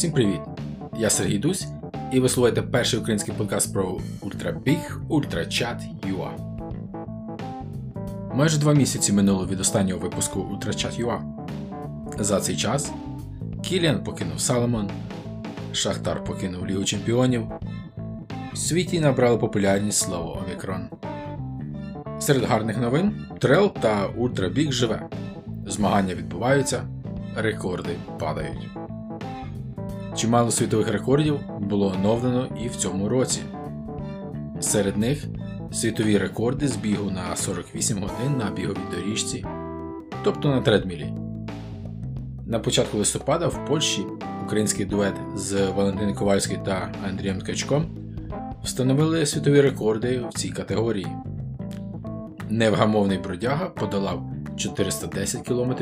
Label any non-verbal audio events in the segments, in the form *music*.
Всім привіт! Я Сергій Дусь, і ви слухаєте перший український подкаст про ультрабіг Ультрачат UA. Майже два місяці минуло від останнього випуску Ультрачат UA. За цей час Кіліан покинув Саломон, Шахтар покинув Лігу Чемпіонів. В світі набрали популярність слово Омікрон. Серед гарних новин трел та ультрабіг живе. Змагання відбуваються, рекорди падають. Чимало світових рекордів було оновлено і в цьому році. Серед них світові рекорди з бігу на 48 годин на біговій доріжці, тобто на тредмілі. На початку листопада в Польщі український дует з Валентиною Ковальською та Андрієм Ткачком встановили світові рекорди в цій категорії. Невгамовний бродяга подолав 410 км,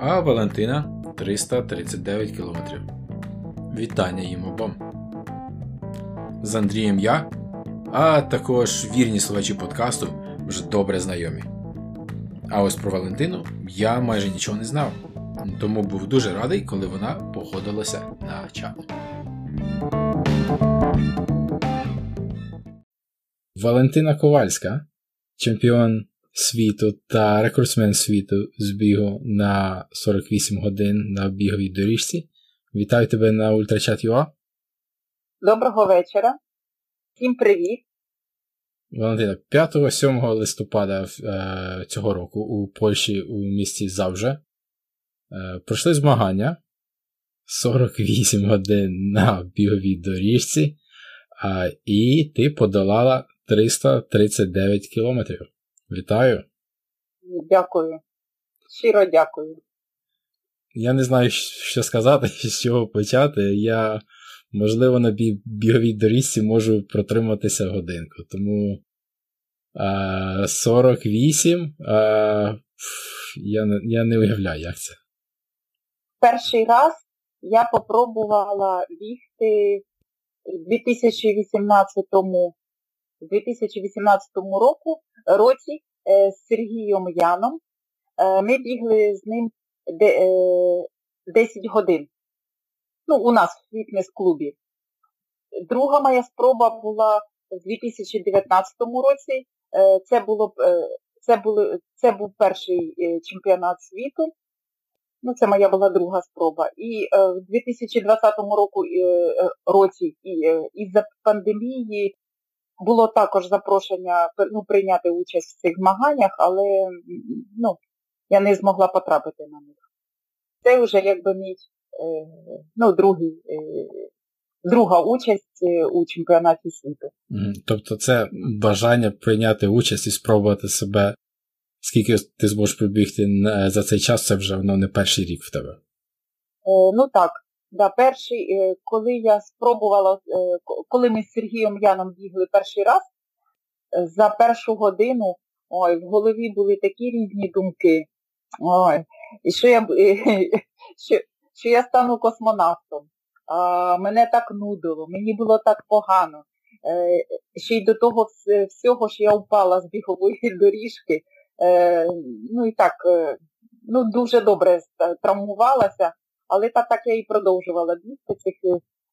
а Валентина 339 км. Вітання їм обом. З Андрієм я, а також вірні слухачі подкасту вже добре знайомі. А ось про Валентину я майже нічого не знав, тому був дуже радий, коли вона погодилася на чат. Валентина Ковальська, чемпіон світу та рекордсмен світу з бігу на 48 годин на біговій доріжці. Вітаю тебе на Ультрачат ЮА. Доброго вечора. Всім привіт. Валентина, 5-7 листопада е, цього року у Польщі у місті Завже е, пройшли змагання 48 годин на біговій доріжці, а, і ти подолала 339 кілометрів. Вітаю! Дякую. Щиро дякую. Я не знаю, що сказати, *laughs* з чого почати. Я, можливо, на біговій доріжці можу протриматися годинку. Тому а, 48 а, я, я не уявляю, як це. Перший раз я попробувала бігти в 2018 2018 року році з Сергієм Яном. Ми бігли з ним 10 годин. Ну, у нас в фітнес-клубі. Друга моя спроба була в 2019 році. Це було, це, було, це був перший чемпіонат світу. Ну, Це моя була друга спроба. І в 2020 року, році із-за пандемії було також запрошення ну, прийняти участь в цих змаганнях, але ну, я не змогла потрапити на них. Це вже якби мій ну, другий, друга участь у чемпіонаті світу. Тобто це бажання прийняти участь і спробувати себе, скільки ти зможеш пробігти за цей час, це вже воно не перший рік в тебе. Ну так, да, перший, коли я спробувала, коли ми з Сергієм Яном бігли перший раз, за першу годину ой, в голові були такі різні думки. Ой, і що я *laughs* що, що я стану космонавтом. А, Мене так нудило, мені було так погано. Е, Ще й до того всього, що я впала з бігової *laughs* доріжки. Е, Ну і так, е, ну дуже добре травмувалася, але так, так я і продовжувала бігти цих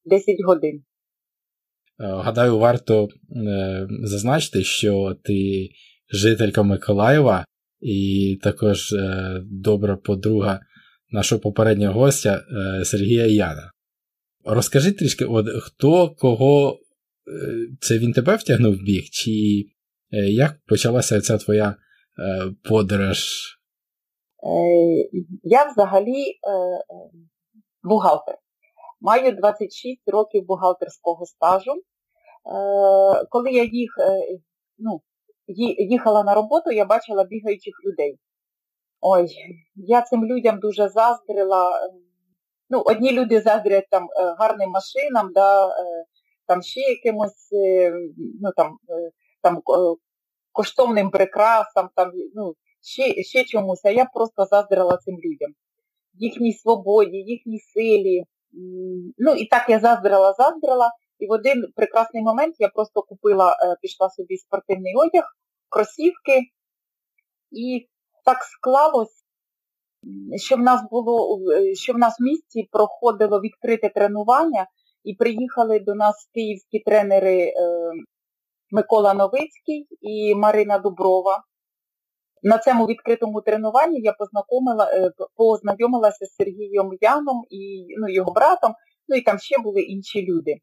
10 годин. Гадаю, варто е, зазначити, що ти жителька Миколаєва і також е, добра подруга нашого попереднього гостя е, Сергія Яна. Розкажи трішки, от хто кого це він тебе втягнув в біг, чи як почалася ця твоя подорож? Я взагалі бухгалтер. Маю 26 років бухгалтерського стажу. Коли я їх, ну, їхала на роботу, я бачила бігаючих людей. Ой, я цим людям дуже заздрила. Ну, одні люди заздрять там гарним машинам, да, там ще якимось ну, там, там, коштовним прикрасам, там, ну, ще, ще чомусь, а я просто заздрила цим людям. Їхній свободі, їхній силі. Ну і так я заздрила, заздрила. І в один прекрасний момент я просто купила, пішла собі спортивний одяг, кросівки. І так склалось, що в нас було, що в нас в місті проходило відкрите тренування, і приїхали до нас київські тренери е, Микола Новицький і Марина Дуброва. На цьому відкритому тренуванні я познайомила, е, познайомилася з Сергієм Яном і ну, його братом, ну і там ще були інші люди.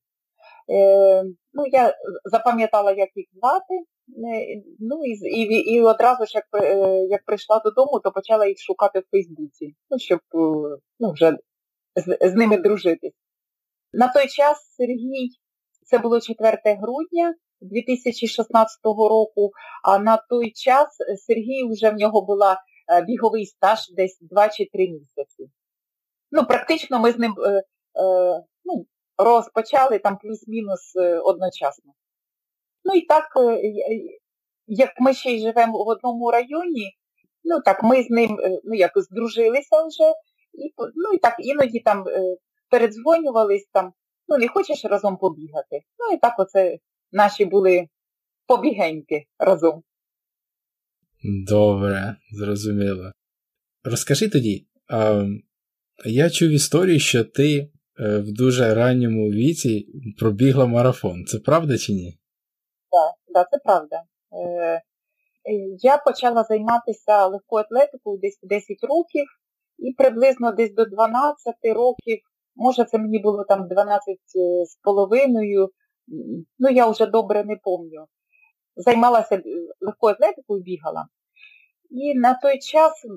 Е, ну, Я запам'ятала, як їх звати, е, ну і і, і одразу ж, як е, як прийшла додому, то почала їх шукати в Фейсбуці, ну, щоб ну, вже з, з ними дружитись. На той час Сергій, це було 4 грудня 2016 року, а на той час Сергій вже в нього була біговий стаж десь 2 чи 3 місяці. Ну, практично ми з ним ну, розпочали там плюс-мінус е, одночасно. Ну і так, е, як ми ще й живемо в одному районі, ну так ми з ним е, ну, якось здружилися вже, і ну і так іноді там передзвонювались там, ну не хочеш разом побігати. Ну і так оце наші були побігеньки разом. Добре, зрозуміло. Розкажи тоді, а, я чув історію, що ти Е, в дуже ранньому віці пробігла марафон. Це правда чи ні? Так, да, це правда. Е, я почала займатися легкою атлетикою десь 10 років і приблизно десь до 12 років, може це мені було там 12 з половиною, ну я вже добре не пам'ятаю. Займалася легкою атлетикою, бігала. І на той час е,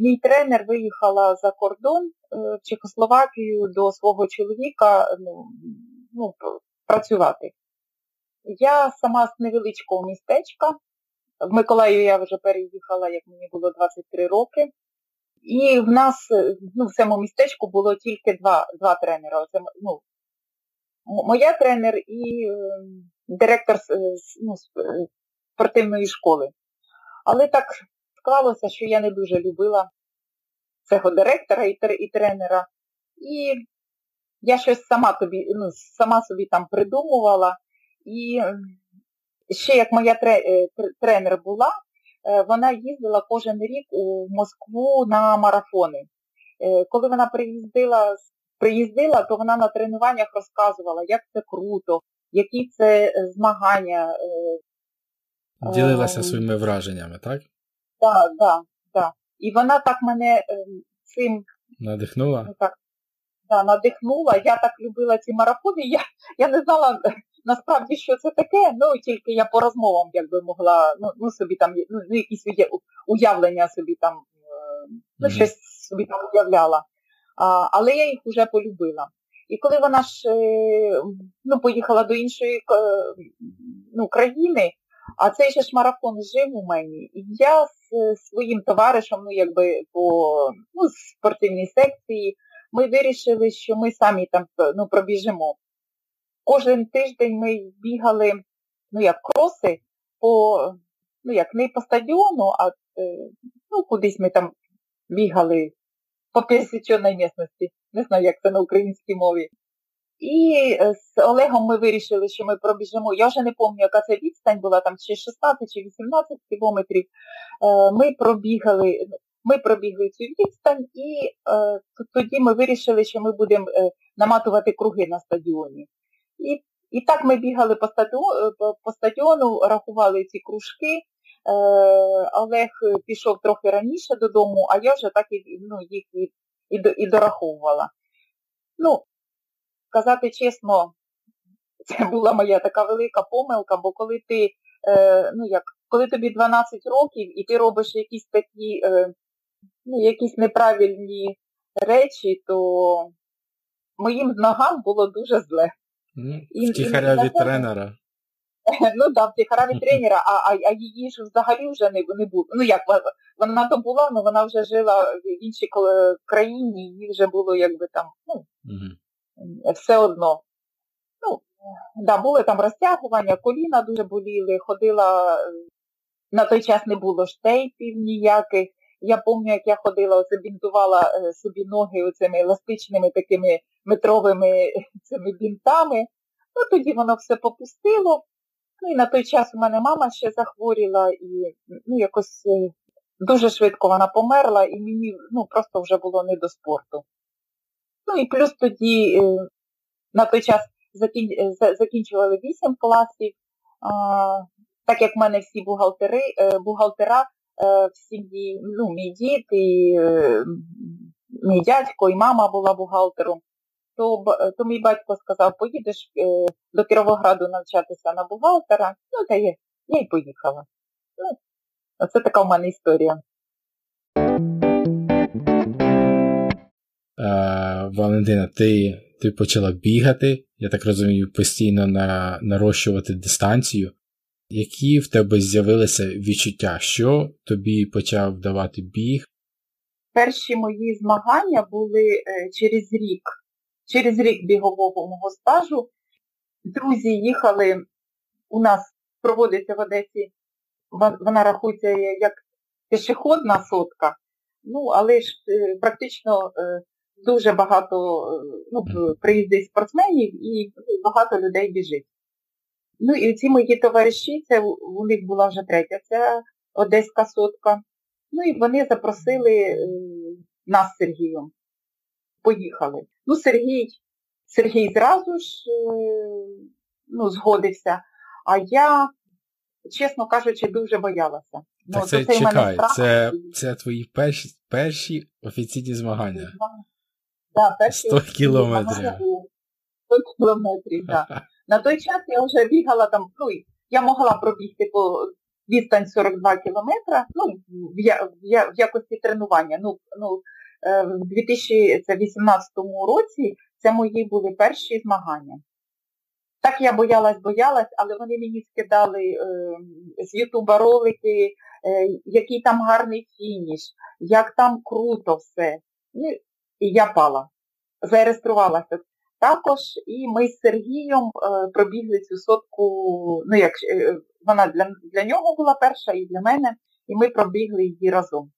мій, тренер виїхала за кордон е, в Чехословакію до свого чоловіка ну, ну, працювати. Я сама з невеличкого містечка. В Миколаїв я вже переїхала, як мені було 23 роки. І в нас ну, в цьому містечку було тільки два два тренери. Це, ну, Моя тренер і е, директор ну, спортивної школи. Але так склалося, що я не дуже любила цього директора і тренера. І я щось сама тобі, ну, сама собі там придумувала. І ще як моя е, тренер була, е, вона їздила кожен рік у Москву на марафони. Е, коли вона приїздила, приїздила, то вона на тренуваннях розказувала, як це круто, які це змагання, Ділилася своїми враженнями, так? Так, так, так. І вона так мене ем, цим надихнула. Ну, так, да, надихнула. Я так любила ці марафони. Я я не знала насправді, що це таке, ну тільки я по розмовам якби могла, ну ну собі там ну, ну якісь уявлення собі там, е, ну, mm-hmm. щось собі там уявляла. А, Але я їх вже полюбила. І коли вона ж е, ну, поїхала до іншої ну, країни, а цей же ж марафон жив у мені. І я з своїм товаришем, ну якби по ну, спортивній секції, ми вирішили, що ми самі там ну, пробіжимо. Кожен тиждень ми бігали, ну як кроси, по, ну як не по стадіону, а е, ну, кудись ми там бігали по пересіченій місності. Не знаю, як це на українській мові. І е, з Олегом ми вирішили, що ми пробіжимо. Я вже не пам'ятаю, яка це відстань була, там чи 16 чи 18 кілометрів. Е, ми пробігали ми пробігли цю відстань, і е, тоді ми вирішили, що ми будемо наматувати круги на стадіоні. І і так ми бігали по стадіону, по стадіону рахували ці кружки. Олег пішов трохи раніше додому, а я вже так і ну, їх і, і, і дораховувала. Ну, сказати чесно, *laughs* це була моя така велика помилка, бо коли ти, е, ну як, коли тобі 12 років і ти робиш якісь такі, е, ну, якісь неправильні речі, то моїм ногам було дуже зле. І, Втіхаря від тренера. *laughs* Ну так, да, втіхаря від тренера, а а, а її ж взагалі вже не не було. Ну як, вона то була, але вона вже жила в іншій країні, їй вже було якби там, ну, угу все одно. Ну, да, були там розтягування, коліна дуже боліли, ходила, на той час не було штейпів ніяких. Я пам'ятаю, як я ходила, оце бінтувала е, собі ноги оцими еластичними такими метровими цими бінтами. Ну тоді воно все попустило. Ну і на той час у мене мама ще захворіла і ну, якось е, дуже швидко вона померла, і мені ну, просто вже було не до спорту. Ну і плюс тоді е, на той час закінчували 8 класів, так як в мене всі бухгалтери, бухгалтера в сім'ї, ну, мій дід, і мій дядько, і мама була бухгалтером, то то мій батько сказав, поїдеш до Кіровограду навчатися на бухгалтера, ну та я, я й поїхала. Ну, Оце така в мене історія. Валентина, ти ти почала бігати, я так розумію, постійно на, нарощувати дистанцію. Які в тебе з'явилися відчуття, що тобі почав давати біг? Перші мої змагання були е, через рік, через рік бігового мого стажу. Друзі їхали, у нас проводиться в Одесі, вона рахується як пішохідна сотка, ну, але ж е, практично е, дуже багато ну, приїздить спортсменів і багато людей біжить. Ну і ці мої товариші, це у них була вже третя, ця Одеська сотка. Ну і вони запросили е, нас з Сергієм. Поїхали. Ну, Сергій Сергій зразу ж ну, згодився, а я, чесно кажучи, дуже боялася. Так ну, це, чекай, це це твої перші перші офіційні змагання. Да, перші 100 кілометрів. 100 кілометрів, так. Да. На той час я вже бігала там, ну, я могла пробігти по відстань 42 кілометра, ну, в, в, в якості тренування. Ну, ну, е, В 2018 році це мої були перші змагання. Так я боялась, боялась, але вони мені скидали е, з Ютуба ролики, е, який там гарний фініш, як там круто все. Ну, І я пала, зареєструвалася. Також і ми з Сергієм е, пробігли цю сотку, ну як е, вона для для нього була перша і для мене, і ми пробігли її разом.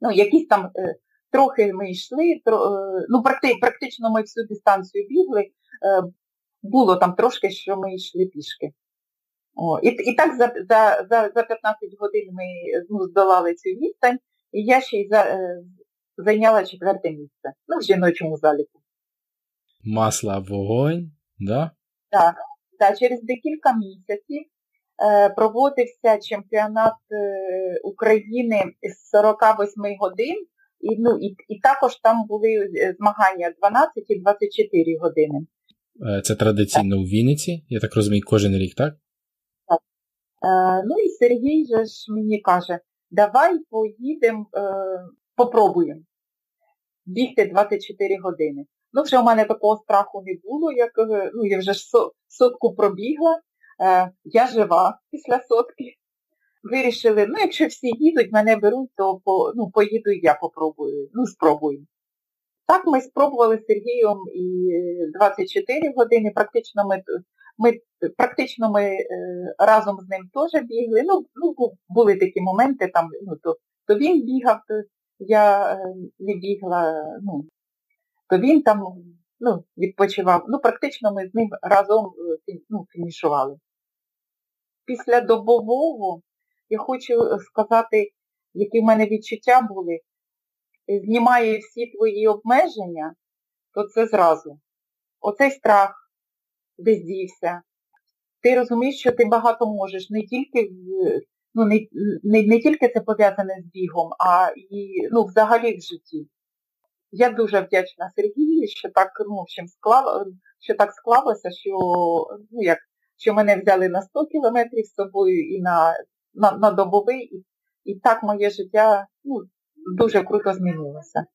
Ну, якісь там е, трохи ми йшли, ну практи, практично ми всю дистанцію бігли, було там трошки, що ми йшли пішки. О, І і так за за, за, за 15 годин ми ну, здолали цю відстань, і я ще й за, зайняла четверте місце ну, в жіночому заліку масла вогонь, да? Так, так, через декілька місяців е, проводився чемпіонат е, України з 48 годин, і ну, і, і також там були е, змагання 12 і 24 години. Е, це традиційно так. у Вінниці, я так розумію, кожен рік, так? Так. Е, ну і Сергій же ж мені каже, давай поїдемо, е, попробуємо бігти 24 години. Ну, вже у мене такого страху не було, як е, ну, я вже сотку пробігла, е, я жива після сотки. Вирішили, ну, якщо всі їдуть, мене беруть, то по, ну, поїду я попробую, ну, спробую. Так ми спробували з Сергієм і 24 години, практично ми ми, практично ми е, разом з ним теж бігли. Ну, ну, були такі моменти, там, ну, то, то він бігав, то я е, не бігла, ну, то він там ну, відпочивав. Ну, практично ми з ним разом е, ну, фінішували. Після добового я хочу сказати, які в мене відчуття були. Знімає всі твої обмеження, то це зразу. Оцей страх десь дівся. Ти розумієш, що ти багато можеш, не тільки ну, не, не, не тільки це пов'язане з бігом, а і ну, взагалі в житті. Я дуже вдячна Сергію, що так ну, в общем, що так склалося, що ну, як, що мене взяли на 100 кілометрів з собою і на на, на добовий, і, і так моє життя ну, дуже круто змінилося.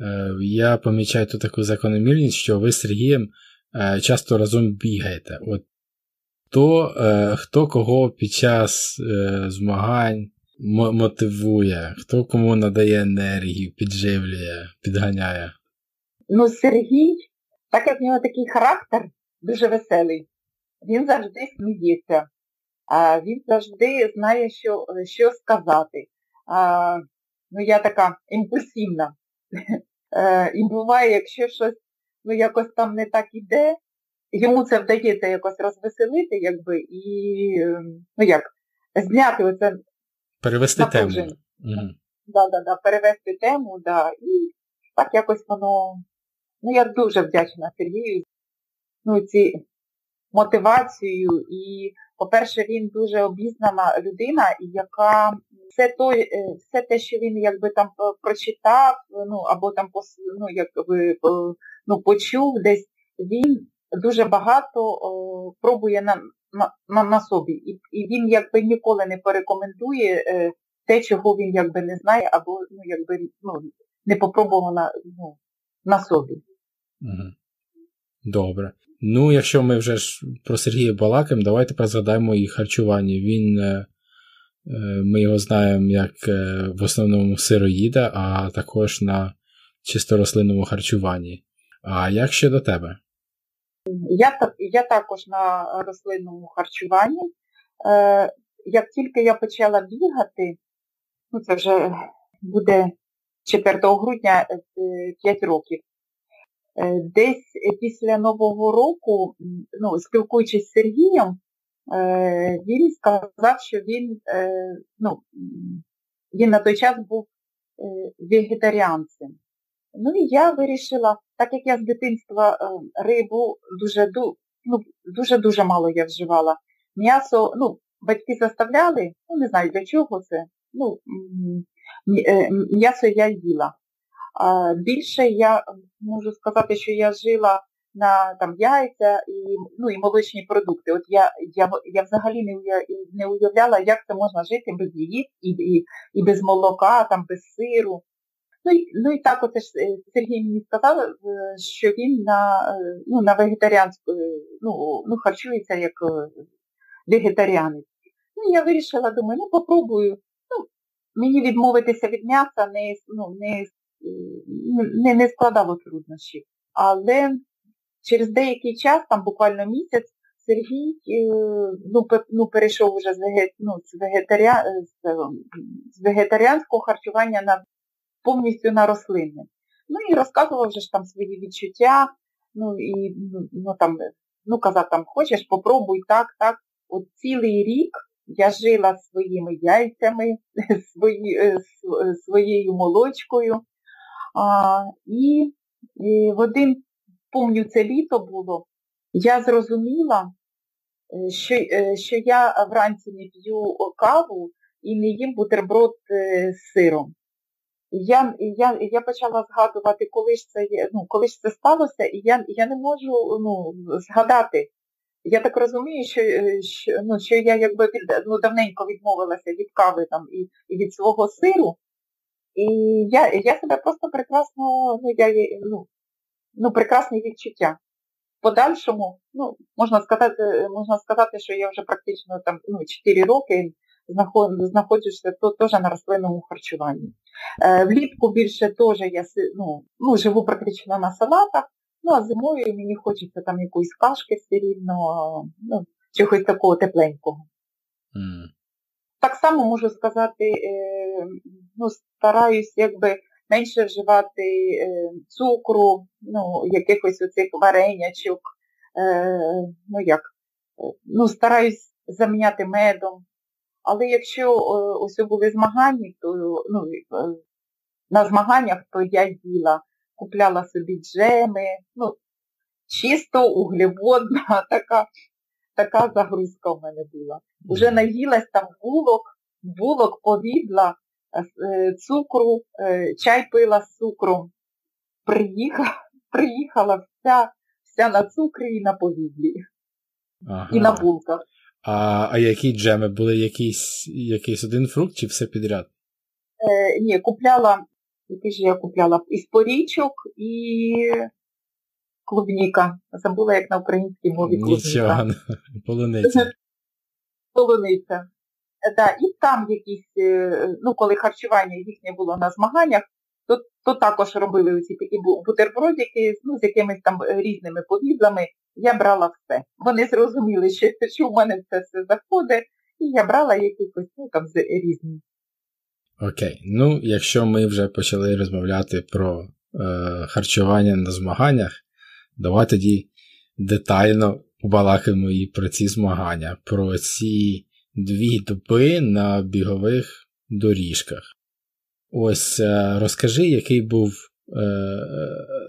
Е, я помічаю тут таку закономірність, що ви з Сергієм е, часто разом бігаєте. От то, е, Хто кого під час змагань мотивує, хто кому надає енергію, підживлює, підганяє? Ну, Сергій, так як в нього такий характер, дуже веселий, він завжди сміється, а він завжди знає, що що сказати. А, Ну, я така імпульсивна. *laughs* Е, і буває, якщо щось ну, якось там не так іде, йому це вдається якось розвеселити, якби, і ну як, зняти оце Перевести тему. Угу. Да, да, да, перевести тему, да, і так якось воно. Ну, я дуже вдячна Сергію ну, ці мотивацію. І, по-перше, він дуже обізнана людина, яка все той, е, все те, що він якби там прочитав, ну або там ну, якби ну, почув десь, він дуже багато о, пробує на на, на собі. І і він якби ніколи не порекомендує е, те, чого він якби не знає, або ну, якби ну, не попробував на, ну, на собі. Добре. Ну, якщо ми вже ж про Сергія балакаємо, давайте тепер згадаємо і харчування. Він, е, е, ми його знаємо як в основному сироїда, а також на чисто рослинному харчуванні. А як щодо тебе? Я я також на рослинному харчуванні. Е, Як тільки я почала бігати, ну це вже буде 4 грудня 5 е, років, е, десь після Нового року, ну, спілкуючись з Сергієм, він сказав, що він ну, він на той час був вегетаріанцем. Ну і я вирішила, так як я з дитинства е, рибу дуже ну, дуже-дуже мало я вживала. М'ясо, ну, батьки заставляли, ну не знаю для чого це. ну, е, М'ясо я їла. Більше я можу сказати, що я жила на там яйця і ну, і молочні продукти. От я я, я взагалі не уявляла, як це можна жити без яїць і і, і без молока, там, без сиру. Ну ну і так оце е, Сергій мені сказав, е, що він на е, ну, на вегетаріанську, ну, ну, харчується як вегетаріанець. Ну, я вирішила, думаю, ну попробую. Ну, Мені відмовитися від м'яса не ну, не, не, не складало труднощів. Але через деякий час, там буквально місяць, Сергій ну, ну, перейшов вже з, веге, ну, з, вегетаріа, з, з вегетаріанського харчування на повністю на рослинне. Ну і розказував вже ж там свої відчуття, ну і ну, там, ну казав там, хочеш, попробуй так, так. От цілий рік я жила своїми яйцями, *laughs* свої, е, своєю молочкою. А, І, і в один, помню, це літо було, я зрозуміла, е, що е, що я вранці не п'ю каву і не їм бутерброд з сиром. Я я, я почала згадувати, коли ж це ну, коли ж це сталося, і я я не можу ну, згадати. Я так розумію, що що, ну, що я якби ну, давненько відмовилася від кави там, і і від свого сиру. І я я себе просто прекрасно, ну, я, ну, ну, прекрасні відчуття. В подальшому, ну, можна сказати, можна сказати, що я вже практично там ну, 4 роки знаходжуся теж на рослинному харчуванні. Е, влітку більше теж я ну, ну, живу практично на салатах, ну а зимою мені хочеться там якоїсь кашки все рівно, ну, чогось такого тепленького. Mm. Так само можу сказати, е, ну, стараюсь якби менше вживати е, цукру, ну, якихось оцих варенячок, ну як, ну, стараюсь заміняти медом, але якщо е, ось були змагання, то ну, е, на змаганнях то я їла, купляла собі джеми, ну, чисто углеводна *laughs* така така загрузка в мене була. Уже наїлась там булок, булок, повідла, е, цукру, чай пила з цукром. Приїхала, *laughs* приїхала вся вся на цукрі і на повідлі. Ага. І на булках. А а які джеми? Були якийсь якийсь один фрукт чи все підряд? Е, Ні, купляла, який ж я купляла із порічок і клубніка. Забула, як на українській мові клубніка. Нічого, полуниця. *laughs* Полуниця. Да, І там якісь, е, ну коли харчування їхнє було на змаганнях, то то також робили оці такі бутербродики ну, з якимись там різними повідлами. Я брала все. Вони зрозуміли, що, що в мене це все заходить, і я брала якихось ну, там різні. Окей. Ну, якщо ми вже почали розмовляти про е, харчування на змаганнях, давай тоді детально побалакаємо і про ці змагання, про ці дві доби на бігових доріжках. Ось е, розкажи, який був е,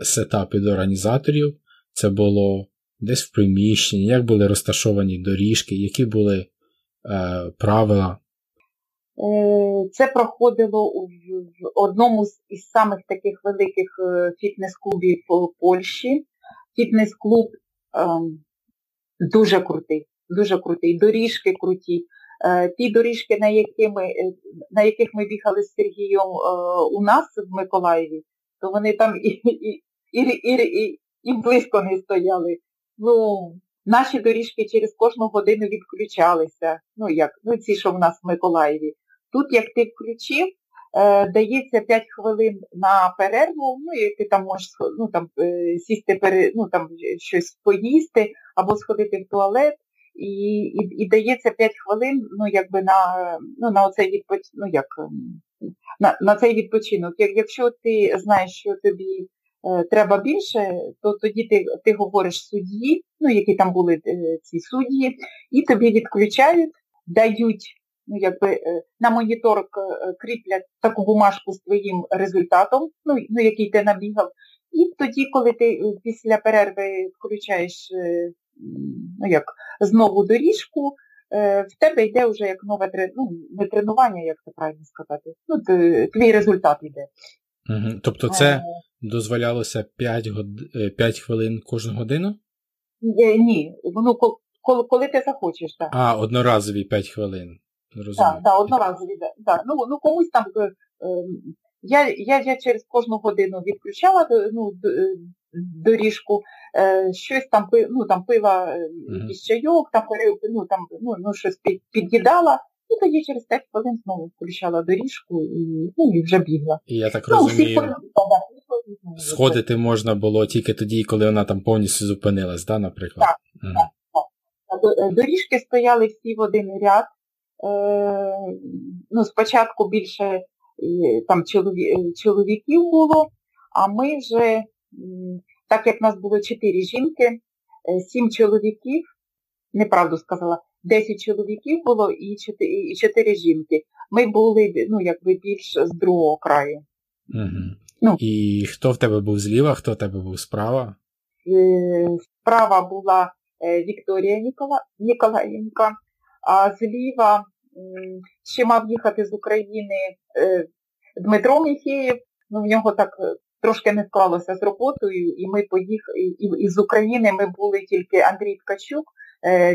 сетап від організаторів. Це було десь в приміщенні, як були розташовані доріжки, які були е, правила. Е, це проходило в одному із самих таких великих е, фітнес-клубів Польщі. Фітнес-клуб ем, дуже крутий, дуже крутий. Доріжки круті. Е, ті доріжки, на які ми, на яких ми бігали з Сергієм у нас в Миколаєві, то вони там і, і, і, і, і близько не стояли. Ну, Наші доріжки через кожну годину відключалися. Ну як, ну ці, що в нас в Миколаєві. Тут, як ти включив, е, дається 5 хвилин на перерву, ну і ти там можеш ну, там, е, сісти, пере, ну, там, щось поїсти або сходити в туалет, і і, і дається 5 хвилин ну, якби на ну, на, оцей відпоч... ну, як, на, на цей відпочинок. Якщо ти знаєш, що тобі е, треба більше, то тоді ти ти говориш судді, ну, які там були е, ці судді, і тобі відключають, дають ну, якби е, на монітор е, кріплять таку бумажку з твоїм результатом, ну, ну, який ти набігав. І тоді, коли ти е, після перерви включаєш ну, як, знову доріжку, в тебе йде вже як нове ну, не тренування, як це правильно сказати. Ну, Твій результат йде. Угу. Тобто це дозволялося 5 год... 5 хвилин кожну годину? Ні, ну, коли, коли ти захочеш, так. А, одноразові 5 хвилин. Розумію. Так, да, одноразові, да. Ну, ну комусь там. Е, я я, я через кожну годину відключала е, ну, е, доріжку, е, щось там ну, там пила якийсь чайок, там, ну, там, ну, ну, щось під, під'їдала, і тоді через 5 хвилин знову включала доріжку і ну, і вже бігла. І я так розумію, ну, сходити можна було тільки тоді, коли вона там повністю зупинилась, да, наприклад? Так, угу. так, так. Доріжки стояли всі в один ряд. Е, ну, спочатку більше там чоловіків було, а ми вже, так як нас було чотири жінки, е, сім чоловіків, неправду сказала, 10 чоловіків було і чотири жінки. Ми були ну, якби більш з другого краю. Угу. Ну, І хто в тебе був зліва, хто в тебе був справа? Е, справа була Вікторія Нікола, Ніколаєнка, а зліва ще мав їхати з України е, Дмитро Міхеєв, ну в нього так е, трошки не склалося з роботою, і ми поїхали, і, і з України ми були тільки Андрій Ткачук, е,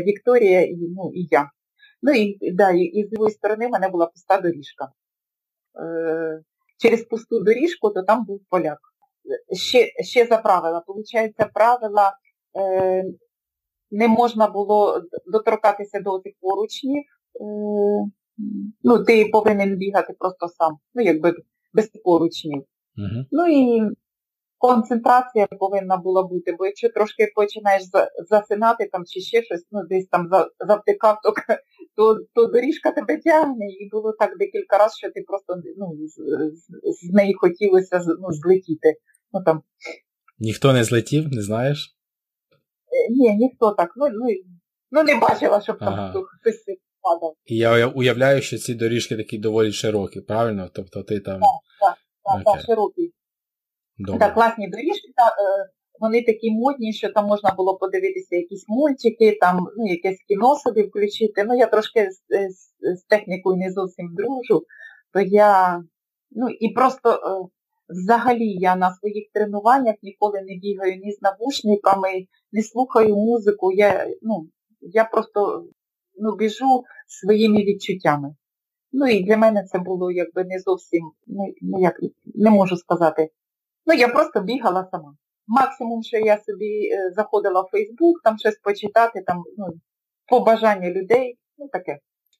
Вікторія і ну, і я. Ну і да, і, і з другої сторони в мене була пуста доріжка. Через пусту доріжку, то там був поляк. Ще ще за правила. Получається, правила е, не можна було доторкатися до цих поручнів, Е, ну, ти повинен бігати просто сам, ну, якби без поручнів. Uh-huh. Ну і концентрація повинна була бути, бо якщо трошки починаєш засинати там чи ще щось, ну десь там завтикав, то, *laughs* то то, доріжка тебе тягне, і було так декілька разів, що ти просто ну, з, з, з неї хотілося ну, злетіти. Ну, там. Ніхто не злетів, не знаєш? Е, ні, ніхто так. Ну, ну, ну не бачила, щоб ага. там хтось падав. І я уявляю, що ці доріжки такі доволі широкі, правильно? Тобто ти там. Так, так, так, широкі. Добре. Так, класні доріжки, та, е, вони такі модні, що там можна було подивитися якісь мультики, там, ну, якесь кіно собі включити. Ну, я трошки з, з, з технікою не зовсім дружу, то я. Ну і просто е, взагалі я на своїх тренуваннях ніколи не бігаю ні з навушниками, не слухаю музику. Я ну, я просто ну, біжу своїми відчуттями. Ну і для мене це було якби не зовсім, ну, ну як, не можу сказати. Ну, я просто бігала сама. Максимум, що я собі е, заходила в Фейсбук, там щось почитати, там, ну, побажання людей, ну таке.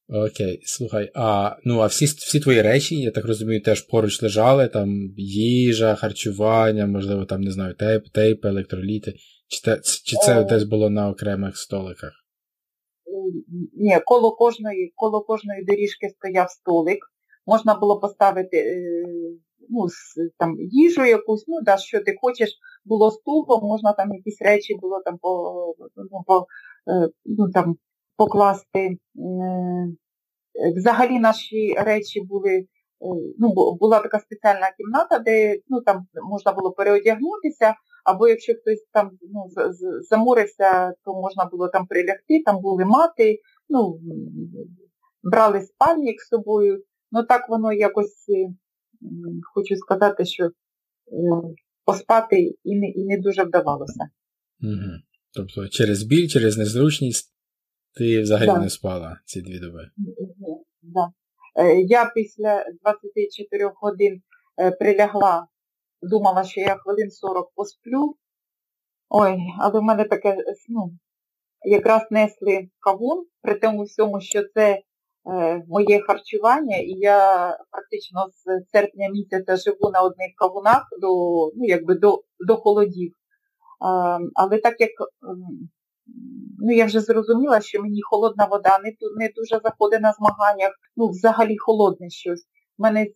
Окей, слухай, а ну а всі всі твої речі, я так розумію, теж поруч лежали, там їжа, харчування, можливо, там, не знаю, тейп, тейп, електроліти. Чи, те, чи це е... десь було на окремих столиках? ні, коло кожної коло кожної доріжки стояв столик. Можна було поставити е, ну, там, їжу якусь, ну, да, що ти хочеш, було стулом, можна там якісь речі було там по, ну, по, е, ну, там, покласти. Взагалі наші речі були ну, була така спеціальна кімната, де ну, там можна було переодягнутися, або якщо хтось там ну, заморився, то можна було там прилягти, там були мати, ну, брали спальник з собою. Ну так воно якось, хочу сказати, що поспати і не і не дуже вдавалося. Угу. Тобто через біль, через незручність ти взагалі да. не спала ці дві доби? Да. Е, я після 24 годин е, прилягла, думала, що я хвилин 40 посплю. Ой, але в мене таке, ну, якраз несли кавун, при тому всьому, що це е, моє харчування, і я практично з серпня місяця живу на одних кавунах до ну, якби до, до холодів. Е, але так як ну я вже зрозуміла, що мені холодна вода не не дуже заходить на змаганнях, ну взагалі холодне щось. У мене е,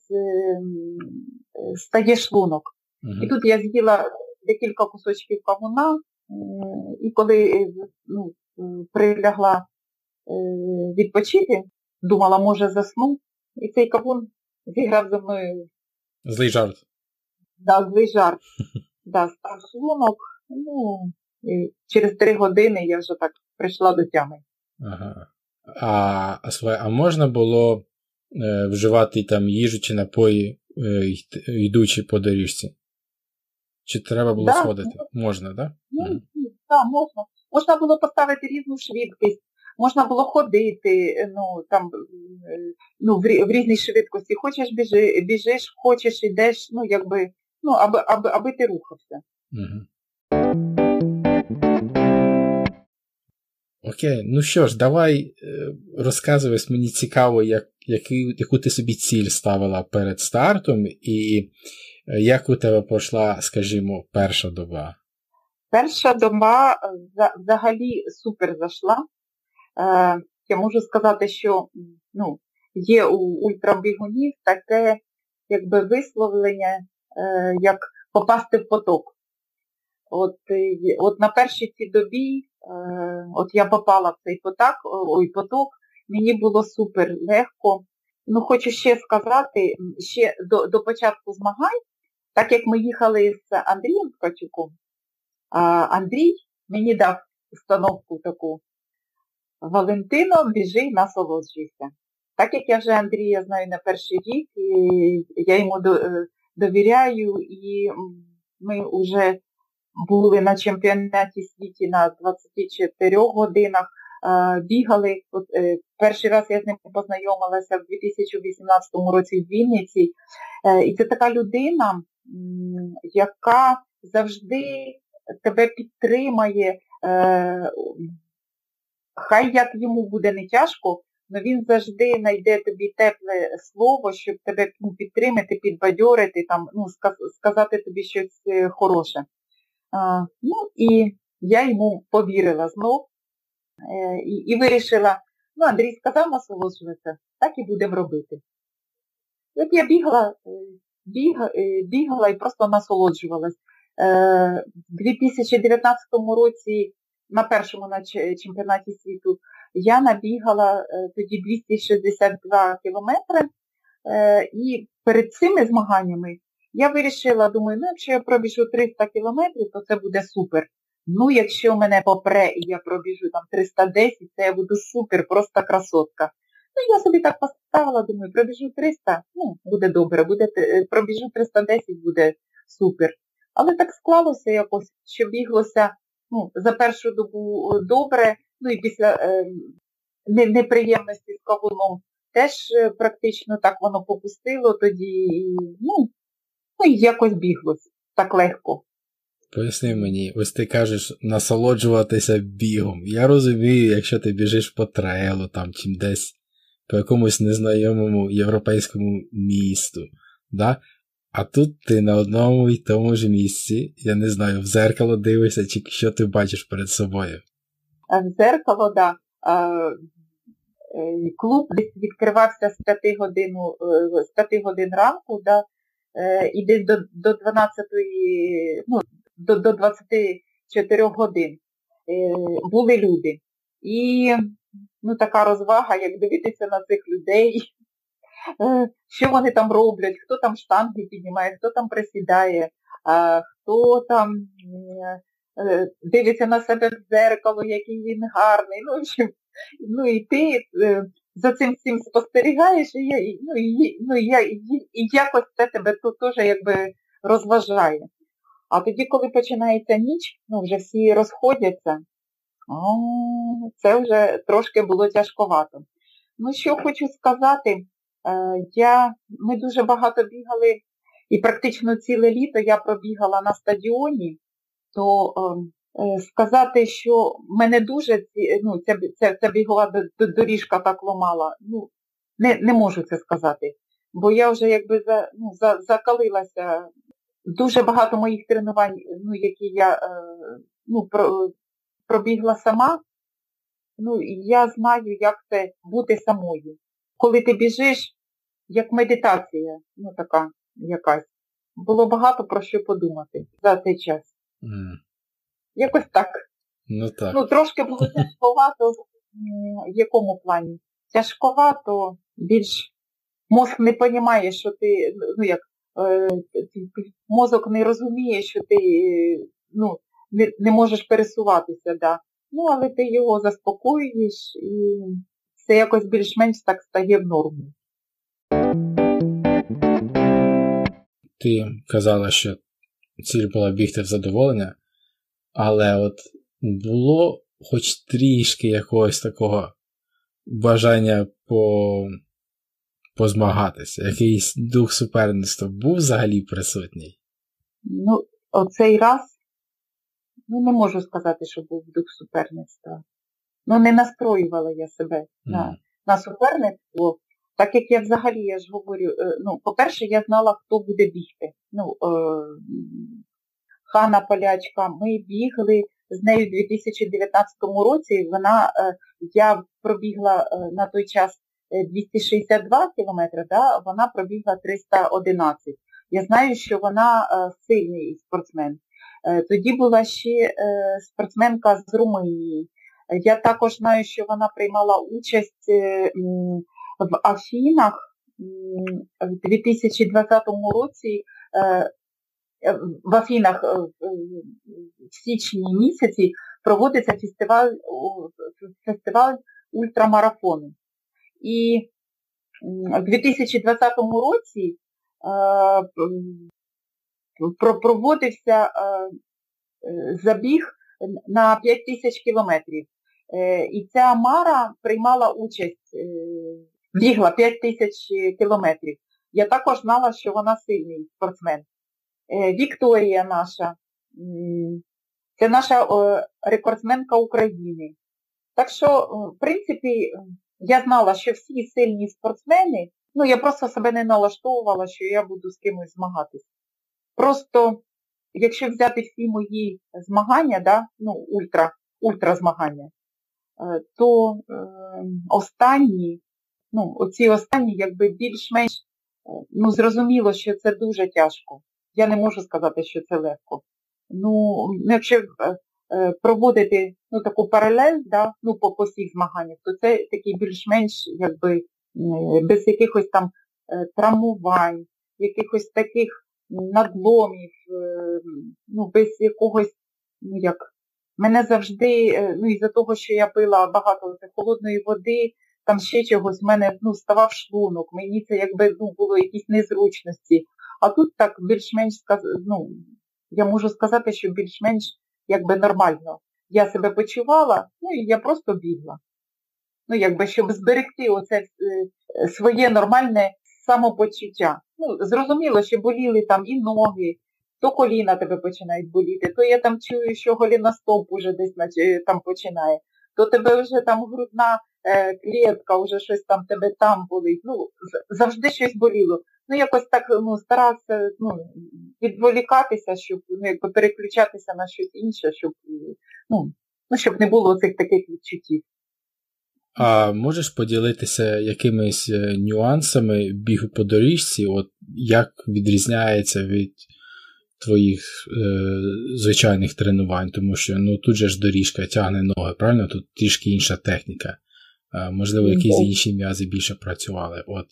стає шлунок. Uh-huh. І тут я з'їла декілька кусочків кавуна, і коли е, ну, прилягла е, відпочити, думала, може засну, і цей кавун зіграв за мною. Злий жарт. Да, злий жарт. *laughs* Да, став шлунок, ну, і через три години я вже так прийшла до тями. Ага. А а можна було е, вживати там їжу чи напої, е, йдучи по доріжці? Чи треба було да, сходити? Можна, так? Да? Ну, так, да, можна. Можна було поставити різну швидкість, можна було ходити ну, там, ну, в, в різній швидкості. Хочеш біжи, біжиш, хочеш йдеш, ну, якби, ну, аби, аби, аби ти рухався. Угу. Окей, ну що ж, давай е, розказуй, мені цікаво, як, який, яку ти собі ціль ставила перед стартом, і е, як у тебе пройшла, скажімо, перша доба? Перша доба е, взагалі супер зайшла. Я можу сказати, що ну, є у ультрабігунів таке якби висловлення, як попасти в поток. От от на першій цій добі Е, от я попала в цей поток, ой, поток, мені було супер легко. Ну, хочу ще сказати, ще до до початку змагань, так як ми їхали з Андрієм Ткачуком, Андрій мені дав установку таку. Валентино, біжи, насолоджуйся. Так як я вже Андрія знаю на перший рік, я йому е, довіряю, і ми вже були на чемпіонаті світі на 24 годинах, бігали. Е, Перший раз я з ним познайомилася в 2018 році в Вінниці. Е, і це така людина, яка завжди тебе підтримає. Е, хай як йому буде не тяжко, але він завжди знайде тобі тепле слово, щоб тебе ну, підтримати, підбадьорити, там, ну, сказати тобі щось хороше. А, Ну і я йому повірила знов е, і і вирішила, ну, Андрій сказав насолоджуватися, так і будемо робити. Як я бігла, е, біг, е, бігала і просто насолоджувалась. У 2019 році на першому на чемпіонаті світу я набігала тоді 262 кілометри, і перед цими змаганнями я вирішила, думаю, ну якщо я пробіжу 300 кілометрів, то це буде супер. Ну, якщо мене попре і я пробіжу там 310, то я буду супер, просто красотка. Ну, я собі так поставила, думаю, пробіжу 300, ну, буде добре, буде, е, пробіжу 310, буде супер. Але так склалося якось, що біглося ну, за першу добу е, добре, ну і після е, неприємності з кавуном теж е, практично так воно попустило тоді. ну, Ну і якось біглось так легко. Поясни мені, ось ти кажеш насолоджуватися бігом. Я розумію, якщо ти біжиш по трейлу там чим десь по якомусь незнайомому європейському місту. да? А тут ти на одному і тому ж місці, я не знаю, в зеркало дивишся, чи що ти бачиш перед собою. В зеркало, так. Да. Е, клуб відкривався з 5 годин, е, з 5 годин ранку, да, Е, і десь до до 12, ну, до, до 24 годин були люди. І ну, така розвага, як дивитися на цих людей. Що вони там роблять, хто там штанги піднімає, хто там присідає, хто там е, дивиться на себе в дзеркало, який він гарний. Ну, ну і ти е, за цим всім спостерігаєш, і ну, і, ну, я, і, і якось це тебе тут теж якби розважає. А тоді, коли починається ніч, ну вже всі розходяться, о, це вже трошки було тяжковато. Ну, що хочу сказати, я, ми дуже багато бігали, і практично ціле літо я пробігала на стадіоні, то е, сказати, що мене дуже ну, ця, ця, ця бігова доріжка так ломала, ну, не не можу це сказати. Бо я вже якби за, ну, за, закалилася. Дуже багато моїх тренувань, ну, які я е, ну, про, пробігла сама, ну, я знаю, як це бути самою. Коли ти біжиш, як медитація, ну така якась. Було багато про що подумати за цей час. Mm. Якось так. Ну так. Ну, трошки було тяжковато, в якому плані? Тяжковато, більш мозк не розуміє, що ти, ну як, е, мозок не розуміє, що ти ну, не не можеш пересуватися, да. Ну, але ти його заспокоюєш і це якось більш-менш так стає в норму. Ти казала, що ціль була бігти в задоволення, але от було хоч трішки якогось такого бажання по... позмагатися, якийсь дух суперництва був взагалі присутній? Ну, оцей раз Ну, не можу сказати, що був дух суперництва. Ну, не настроювала я себе mm. на на суперництво, так як я взагалі я ж говорю, е, ну, по-перше, я знала, хто буде бігти. Ну, е, Хана Полячка, ми бігли з нею у 2019 році. Вона, е, Я пробігла е, на той час 262 кілометри, да, вона пробігла 311. Я знаю, що вона е, сильний спортсмен. Е, тоді була ще е, спортсменка з Румунії. Я також знаю, що вона приймала участь е, в Афінах в 2020 році. В Афінах в січні місяці проводиться фестиваль фестиваль ультрамарафону. І в 2020 році проводився е, е, забіг на 5 тисяч кілометрів. Е, і ця Мара приймала участь, бігла 5 тисяч кілометрів. Я також знала, що вона сильний спортсмен. Вікторія наша, це наша рекордсменка України. Так що, в принципі, я знала, що всі сильні спортсмени, ну я просто себе не налаштовувала, що я буду з кимось змагатися. Просто, якщо взяти всі мої змагання, да, ну, ультра, ультра е, то е, останні, ну, оці останні, якби більш-менш, е, ну, зрозуміло, що це дуже тяжко. Я не можу сказати, що це легко. Ну, якщо е, е, проводити ну, таку паралель, да, ну, по, по всіх змаганнях, то це такий більш-менш, якби, без якихось там травмувань, якихось таких надломів, ну, без якогось, ну як, мене завжди, ну із-за того, що я пила багато холодної води, там ще чогось, в мене ну, ставав шлунок, мені це якби ну, було якісь незручності. А тут так більш-менш ну, я можу сказати, що більш-менш якби нормально. Я себе почувала, ну і я просто бігла. Ну, якби, щоб зберегти оце е, своє нормальне самопочуття. Ну, Зрозуміло, що боліли там і ноги, то коліна тебе починають боліти, то я там чую, що голіностоп уже десь там починає, то тебе вже там грудна клітка, вже щось там тебе там болить. Ну, завжди щось боліло. Ну, якось так ну, старався ну, відволікатися, щоб ну, переключатися на щось інше, щоб ну, ну, щоб не було цих таких відчуттів. А можеш поділитися якимись е, нюансами бігу по доріжці, от як відрізняється від твоїх е, звичайних тренувань, тому що ну, тут же ж доріжка тягне ноги, правильно? Тут трішки інша техніка. А, Можливо, якісь інші м'язи більше працювали. От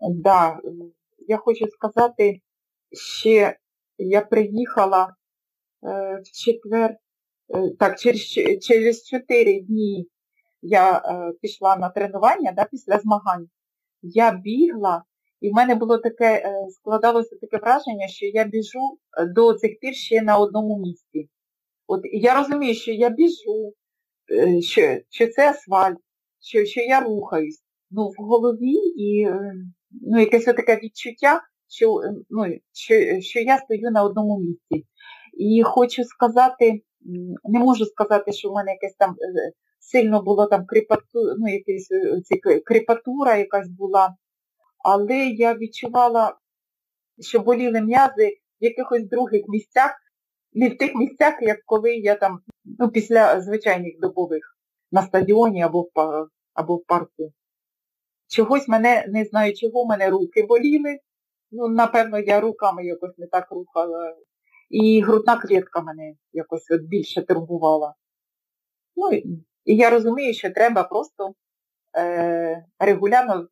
да, я хочу сказати, ще я приїхала е, в четвер, е, так, через через 4 дні я е, пішла на тренування да, після змагань. Я бігла, і в мене було таке, е, складалося таке враження, що я біжу до цих пір ще на одному місці. От я розумію, що я біжу, е, що що це асфальт, що що я рухаюсь. Ну, в голові і е, ну, якесь таке відчуття, що ну, що, що я стою на одному місці. І хочу сказати, не можу сказати, що в мене якесь там е, сильно було там кріпатура, ну, якась кріпатура якась була, але я відчувала, що боліли м'язи в якихось других місцях, не в тих місцях, як коли я там, ну, після звичайних добових на стадіоні або в, або в парку. Чогось мене, не знаю, чого мене руки боліли. Ну, напевно, я руками якось не так рухала. І грудна клітка мене якось от більше турбувала. Ну, і я розумію, що треба просто е, регулярно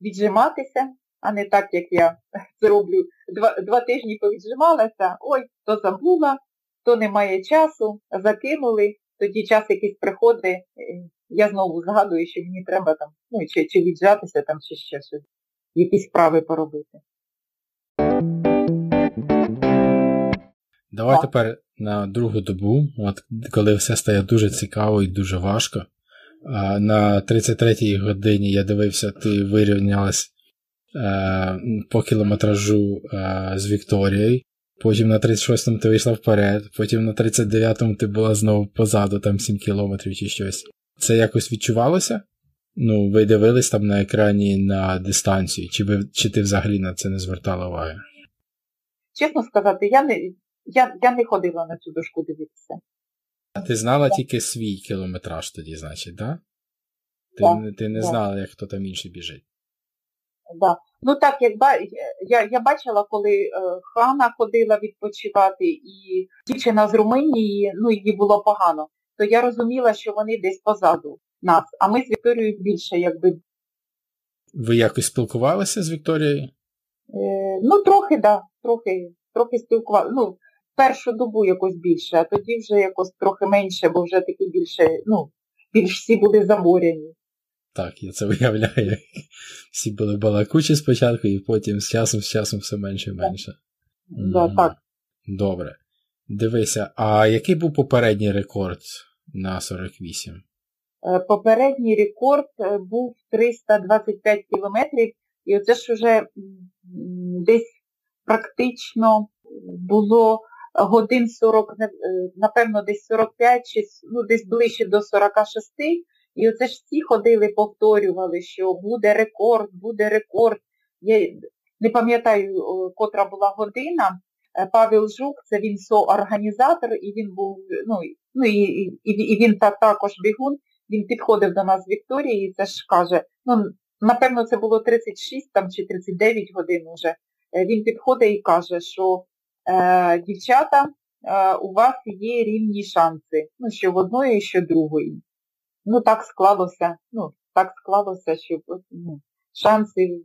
віджиматися, а не так, як я це роблю. Два два тижні повіджималася, ой, то забула, то немає часу, закинули, тоді час якийсь приходить, я знову згадую, що мені треба там, ну, чи чи віджатися там, чи ще щось, якісь справи поробити. Давай так. тепер на другу добу, от коли все стає дуже цікаво і дуже важко. На 33-й годині я дивився, ти вирівнялась по кілометражу е, з Вікторією. Потім на 36-му ти вийшла вперед, потім на 39-му ти була знову позаду, там 7 кілометрів чи щось. Це якось відчувалося? Ну, ви дивились там на екрані на дистанцію, чи ви, чи ти взагалі на це не звертала уваги? Чесно сказати, я не я, я не ходила на цю дошку дивитися. А ти знала так. тільки свій кілометраж тоді, значить, да? Ти, так? Ти не так. знала, як хто там інший біжить. Да. Ну так, як я я бачила, коли е, Хана ходила відпочивати, і дівчина з Румунії, ну їй було погано, то я розуміла, що вони десь позаду нас, а ми з Вікторією більше якби. Ви якось спілкувалися з Вікторією? Е, Ну, трохи, так, да, трохи, трохи спілкувалися. Ну, першу добу якось більше, а тоді вже якось трохи менше, бо вже такі більше, ну, більш всі були заморяні. Так, я це *laughs* уявляю. Всі були балакучі спочатку, і потім з часом з часом все менше і менше. Да, mm. так. Добре. Дивися, а який був попередній рекорд на 48? Е, попередній рекорд е, був 325 кілометрів, і оце ж вже десь практично було годин 40, е, напевно, десь 45, чи ну, десь ближче до 46. І оце ж всі ходили, повторювали, що буде рекорд, буде рекорд. Я не пам'ятаю, котра була година. Е, Павел Жук, це він соорганізатор, і він був, ну, ну і, і, і він та, також бігун, він підходив до нас з Вікторії і це ж каже, ну, напевно, це було 36 там, чи 39 годин уже. Е, він підходить і каже, що е, дівчата, е, у вас є рівні шанси, ну, що в одної, що другої. Ну, так склалося, ну, так склалося, що ну, шанси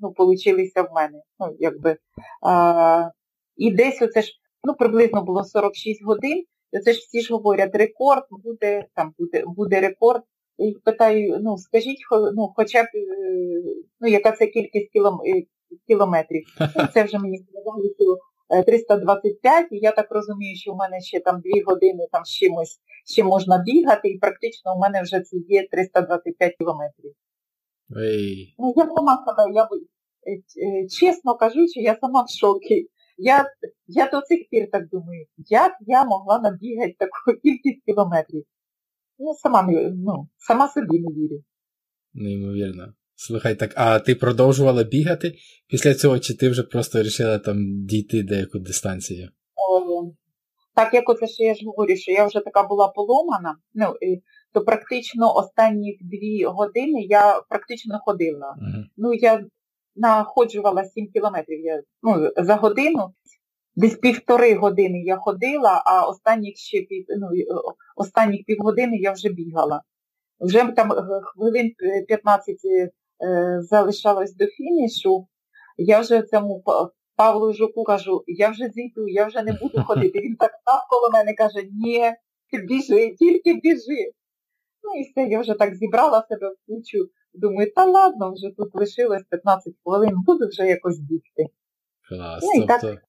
ну, получилися в мене. Ну, якби, а, І десь оце ж, ну, приблизно було 46 годин, і оце ж всі ж говорять, рекорд буде, там буде, буде рекорд. І питаю, ну, скажіть, ну, хоча б, е, ну, яка це кількість е, кілометрів. Ну, це вже мені сказали, 325, і я так розумію, що в мене ще там 2 години там з чимось ще можна бігати, і практично у мене вже це є 325 кілометрів. Ей. Ну, я сама себе, я е, е, чесно кажучи, я сама в шокі. Я я до цих пір так думаю, як я могла набігати таку *laughs* кількість кілометрів. Ну, сама ну, сама собі не вірю. Неймовірно. Слухай, так, а ти продовжувала бігати після цього, чи ти вже просто вирішила там дійти деяку дистанцію? О, так як оце ще я ж говорю, що я вже така була поломана, ну, то практично останні дві години я практично ходила. Угу. Ну, я находжувала 7 кілометрів я, ну, за годину. Десь півтори години я ходила, а останніх ще пів, ну, останніх півгодини я вже бігала. Вже там хвилин 15 залишалось до фінішу, я вже цьому Павлу Жуку кажу, я вже зійду, я вже не буду *laughs* ходити. Він так став коло мене каже, ні, біжи, тільки біжи. Ну і все, я вже так зібрала себе в кучу. Думаю, та ладно, вже тут лишилось 15 хвилин, буду вже якось бігти. Клас. Ну, тобто так...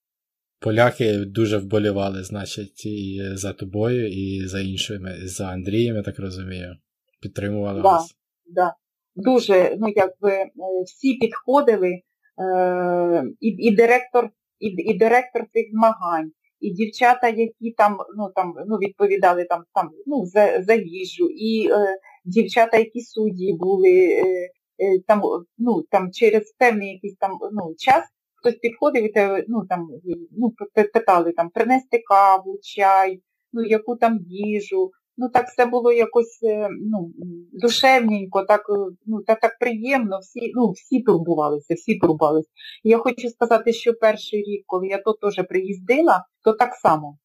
поляки дуже вболівали, значить, і за тобою, і за іншими, за Андрієм, я так розумію. Підтримували да, вас. Да. Дуже, ну якби е, всі підходили, е, і і, директор і, і директор цих змагань, і дівчата, які там ну, там, ну, відповідали там, там, ну, за за їжу, і е, дівчата, які судді були, е, е, там, ну, там через певний якийсь там ну, час хтось підходив і те, ну, там, ну, питали там, принести каву, чай, ну, яку там їжу. Ну, так все було якось е, ну, душевненько, так ну, так, так приємно, всі ну, всі турбувалися, всі турбувалися. Я хочу сказати, що перший рік, коли я тут теж приїздила, то так само.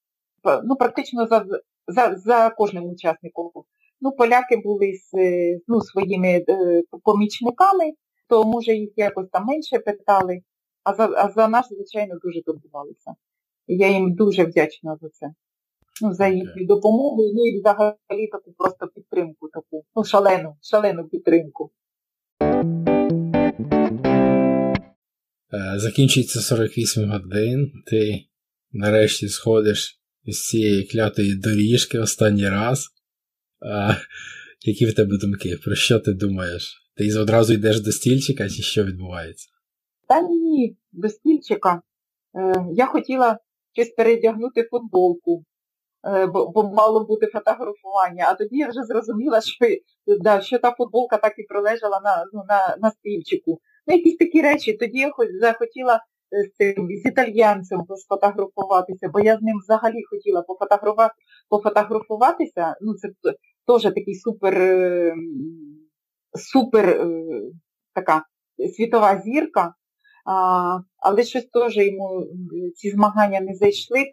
Ну, практично за за, за кожним учасником. Ну, поляки були з ну, своїми е, помічниками, то може їх якось там менше питали, а за а за нас, звичайно, дуже турбувалися. Я їм дуже вдячна за це за їхню допомогу, ну і взагалі таку просто підтримку, таку, ну, шалену, шалену підтримку. Е, закінчується 48 годин, ти нарешті сходиш із цієї клятої доріжки останній раз. А, Які в тебе думки? Про що ти думаєш? Ти одразу йдеш до стільчика, чи що відбувається? Та ні, до стільчика. Е, Я хотіла щось передягнути футболку. Е, бо, мало бути фотографування. А тоді я вже зрозуміла, що да, що та футболка так і пролежала на ну, на, на стільчику. Ну, якісь такі речі. Тоді я захотіла е, з цим з італьянцем сфотографуватися, бо я з ним взагалі хотіла пофотографувати, пофотографуватися. Ну, це теж такий супер е, супер така світова зірка. А, Але щось теж йому ці змагання не зайшли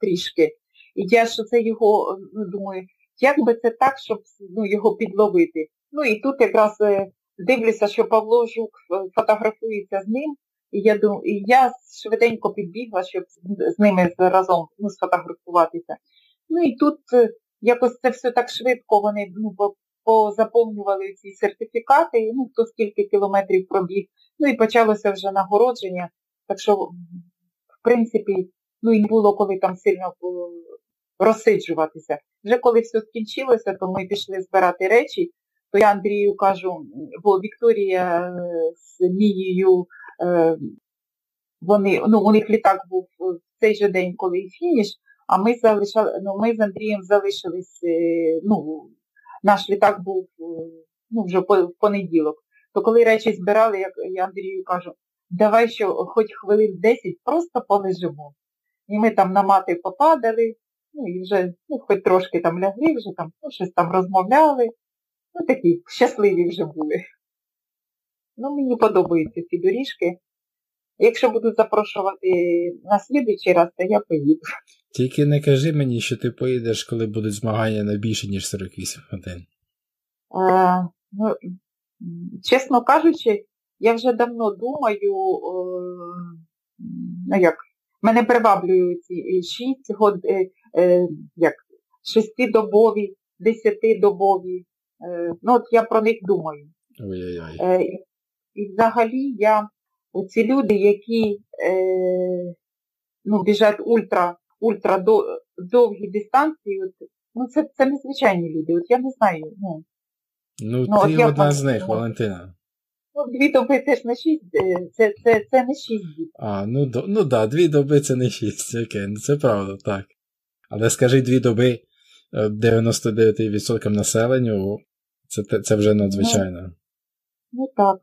трішки. І я що це його, ну, думаю, як би це так, щоб ну, його підловити. Ну і тут якраз е, дивлюся, що Павло Жук фотографується з ним, і я думаю, і я швиденько підбігла, щоб з ними разом ну, сфотографуватися. Ну і тут е, якось це все так швидко, вони ну, позаповнювали ці сертифікати, ну хто скільки кілометрів пробіг, ну і почалося вже нагородження. Так що, в принципі, ну і було коли там сильно розсиджуватися. Вже коли все скінчилося, то ми пішли збирати речі, то я Андрію кажу, бо Вікторія е, з Мією, е, вони, ну, у них літак був в цей же день, коли фініш, а ми залишали, ну, ми з Андрієм залишились, е, ну, наш літак був ну, вже в понеділок. То коли речі збирали, я Андрію кажу, давай що хоч хвилин 10 просто полежимо. І ми там на мати попадали, Ну і вже, ну, хоч трошки там лягли, вже там ну, щось там розмовляли. Ну, такі щасливі вже були. Ну, мені подобаються ці доріжки. Якщо будуть запрошувати на слідуючий раз, то я поїду. Тільки не кажи мені, що ти поїдеш, коли будуть змагання на більше, ніж 48 годин. А, е, ну, Чесно кажучи, я вже давно думаю, ну як, Мене приваблюють 6 год, е, е, як, шестидобові, десятидобові. Е, ну от я про них думаю. Ой-ой-ой. Е, і взагалі я, оці люди, які е, ну, біжать ультра, ультра довгі дистанції, от, ну це це незвичайні люди. От я не знаю. Ну, ну, ну ти одна з них, Валентина. Ну, дві доби теж не шість, е, це це, це не шість діб. А, ну до, ну да, дві доби це не шість, окей, ну це правда, так. Але скажи дві доби 99% е, населенню, це це вже надзвичайно. Ну, ну так.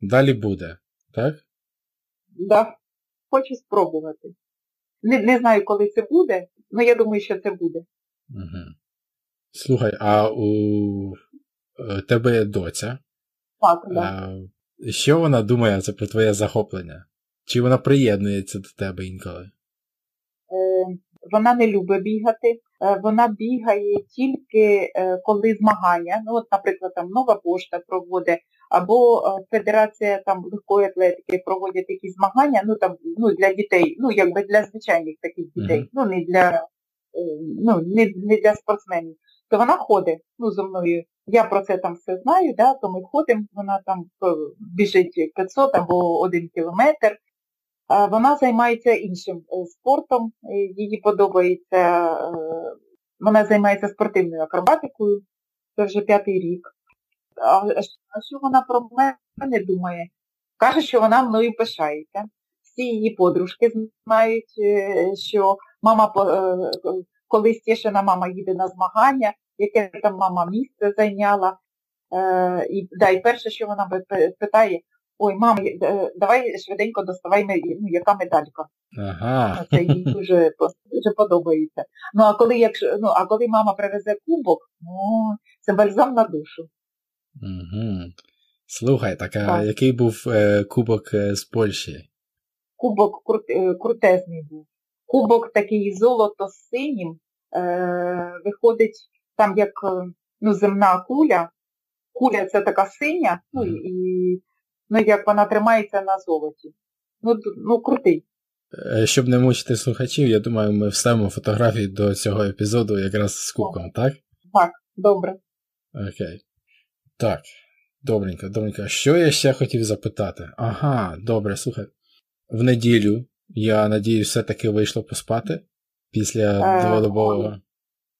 Далі буде, так? Да. Хочу спробувати. Не не знаю, коли це буде, але я думаю, що це буде. Угу. Слухай, а у е, тебе є доця? Так, да. Що вона думає це про твоє захоплення? Чи вона приєднується до тебе інколи? Е, Вона не любить бігати, е, вона бігає тільки е, коли змагання. Ну, от, наприклад, там нова пошта проводить, або Федерація там легкої атлетики проводять якісь змагання, ну там ну для дітей, ну якби для звичайних таких дітей, mm-hmm. ну не для ну, не, не для спортсменів, то вона ходить ну, зо мною. Я про це там все знаю, да, то ми ходимо, вона там біжить 500 або 1 кілометр. Вона займається іншим е, спортом, їй подобається, е, вона займається спортивною акробатикою, це вже п'ятий рік. А що вона про мене думає? Каже, що вона мною пишається. Всі її подружки знають, е, що мама колись Тішина мама їде на змагання, яке там мама місце зайняла. Е, і да, і перше, що вона питає, ой, мама, е, давай швиденько доставай, ну, яка медалька. Ага. Це їй дуже дуже подобається. Ну, а коли якщо, ну, а коли мама привезе кубок, ну, це бальзам на душу. Угу. Слухай, так а так. який був е, кубок е, з Польщі? Кубок крут, е, крутезний був. Кубок такий золото-синім, е, виходить там як ну, земна куля. Куля це така синя, ну і ну, як вона тримається на золоті. Ну, ну крутий. Е, щоб не мучити слухачів, я думаю, ми вставимо фотографії до цього епізоду якраз з кубком, так? Так, добре. Окей. Так, добренько, добренько. Що я ще хотів запитати? Ага, добре, слухай. В неділю я надіюсь, все-таки вийшло поспати після е, дводобового.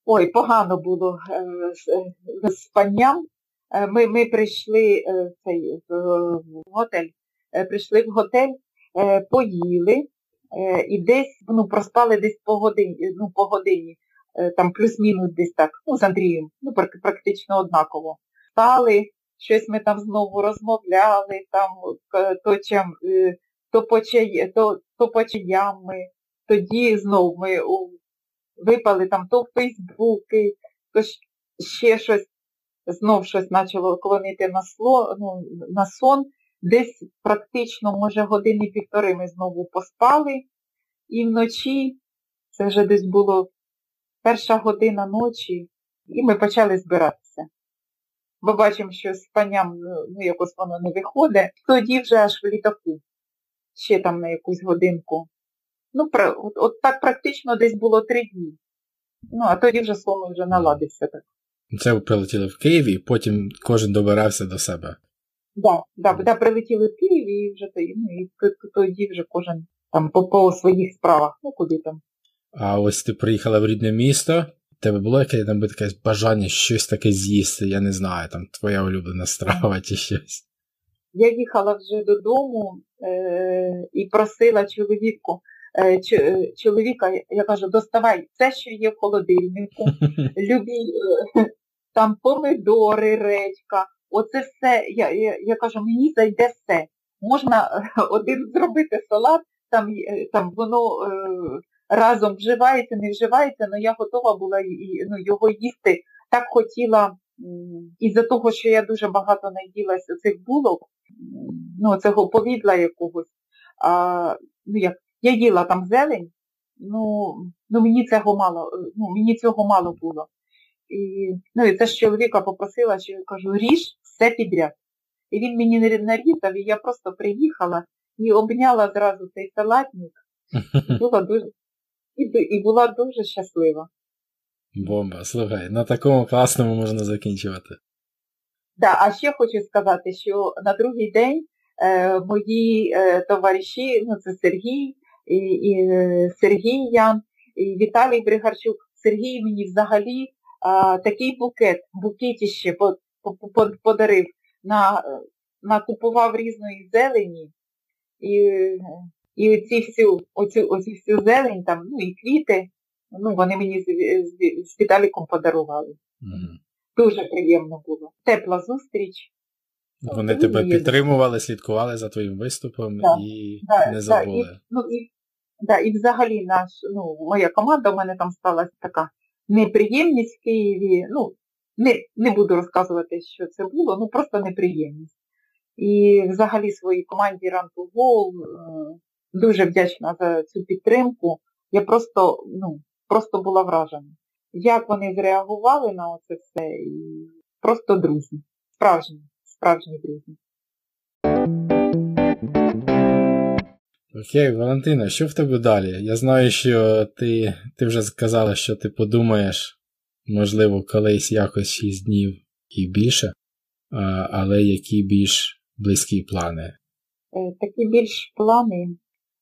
Ой, погано було е, з спанням. Е, ми ми прийшли цей, в готель, прийшли в готель, поїли і десь ну, проспали десь по годині, ну, по годині, там плюс-мінус десь так, ну, з Андрієм, ну, практично однаково. Стали, щось ми там знову розмовляли, там то чим то по, чай, то, то по чаям ми, тоді знов ми випали там то Фейсбуки, то ще щось, знов щось почало клонити на, сло, ну, на сон. Десь практично, може, години півтори ми знову поспали. І вночі, це вже десь було перша година ночі, і ми почали збиратися. Бо бачимо, що спанням ну, якось воно не виходить, тоді вже аж в літаку ще там на якусь годинку. Ну, от, от так практично десь було три дні. Ну, а тоді вже сон вже наладився так. Це ви прилетіли в Київ і потім кожен добирався до себе. Так, да, да, да, прилетіли в Київ і вже ну, і тоді вже кожен там по, по своїх справах, ну куди там. А ось ти приїхала в рідне місто, тебе було яке там таке бажання щось таке з'їсти, я не знаю, там твоя улюблена страва чи щось. Я їхала вже додому е, і просила чоловіку, чоловіка, я кажу, доставай все, що є в холодильнику, *laughs* любі е, *laughs* там помидори, редька, оце все. Я, я, я кажу, мені зайде все. Можна *laughs* один зробити салат, там е, там воно е, разом вживається, не вживається, але я готова була ну, його їсти. Так хотіла, із-за того, що я дуже багато наїлася цих булок, ну, цього повідла якогось. А, ну, як, Я їла там зелень, ну, ну мені цього мало, ну, мені цього мало було. І, ну, і це ж чоловіка попросила, що я кажу, ріж все підряд. І він мені не нарізав, і я просто приїхала і обняла зразу цей салатник. І *laughs* була дуже, і, і була дуже щаслива. Бомба, слухай, на такому класному можна закінчувати. Да, а ще хочу сказати, що на другий день е, мої е, товариші, ну це Сергій, і, і е, Сергій Ян, і Віталій Бригарчук, Сергій мені взагалі е, такий букет, букетіще подарив, на, накупував різної зелені. І і оці всю, оцю, оцю всю зелень, там, ну і квіти, ну вони мені з, з, з Віталіком подарували. Mm. Дуже приємно було. Тепла зустріч. Вони тебе підтримували, слідкували за твоїм виступом да, і да, не забули. Да, і, ну, і, да, і взагалі наш, ну, моя команда, у мене там сталася така неприємність в Києві. Ну, не не буду розказувати, що це було, ну просто неприємність. І взагалі своїй команді Run to Goal дуже вдячна за цю підтримку. Я просто, ну, просто була вражена як вони зреагували на оце все, і просто дружні, справжні, справжні друзі. Окей, Валентина, що в тебе далі? Я знаю, що ти ти вже сказала, що ти подумаєш, можливо, колись якось 6 днів і більше, але які більш близькі плани? Е, такі більш плани.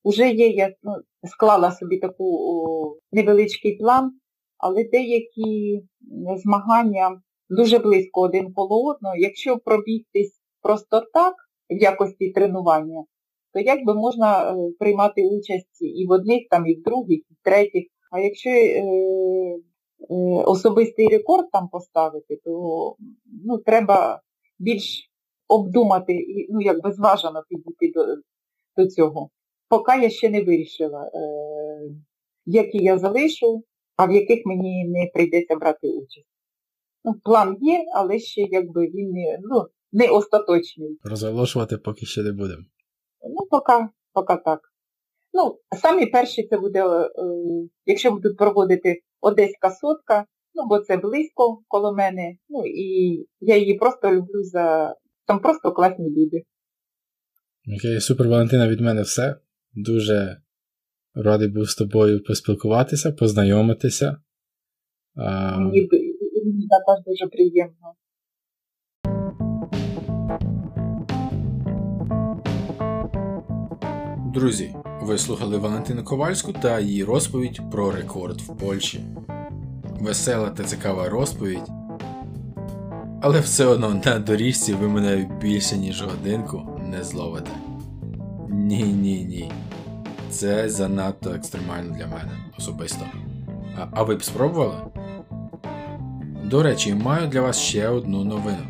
Уже є, я ну, склала собі таку о, невеличкий план, але деякі змагання дуже близько один коло одного. Якщо пробігтись просто так, в якості тренування, то як би можна е, приймати участь і в одних, там, і в других, і в третіх. А якщо е, е, особистий рекорд там поставити, то ну, треба більш обдумати і ну, якби зважено підійти до, до цього. Поки я ще не вирішила, які я залишу, а в яких мені не прийдеться брати участь. Ну, План є, але ще якби він не ну, не остаточний. Розголошувати поки ще не будемо. Ну, поки, поки так. Ну, самі перші це буде, е, якщо будуть проводити Одеська сотка, ну, бо це близько коло мене, ну і я її просто люблю за... Там просто класні люди. Окей, супер, Валентина, від мене все. Дуже радий був з тобою поспілкуватися, познайомитися. Мені, мені також дуже приємно. Друзі, ви слухали Валентину Ковальську та її розповідь про рекорд в Польщі. Весела та цікава розповідь. Але все одно на доріжці ви мене більше ніж годинку не зловите. Ні, ні, ні. Це занадто екстремально для мене особисто. А, а ви б спробували? До речі, маю для вас ще одну новину.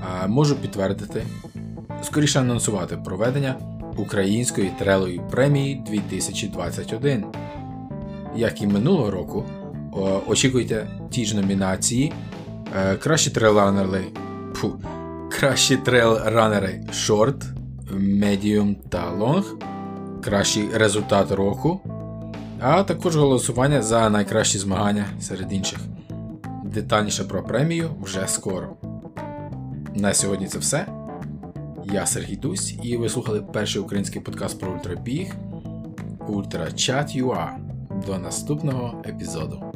А, Можу підтвердити, скоріше анонсувати проведення Української трейлової премії 2021. Як і минулого року, очікуйте ті ж номінації. Е, кращі трейлранери, фу, кращі трейлранери short, medium та long, кращий результат року, а також голосування за найкращі змагання серед інших. Детальніше про премію вже скоро. На сьогодні це все. Я Сергій Дусь, і ви слухали перший український подкаст про ультрабіг Юа До наступного епізоду.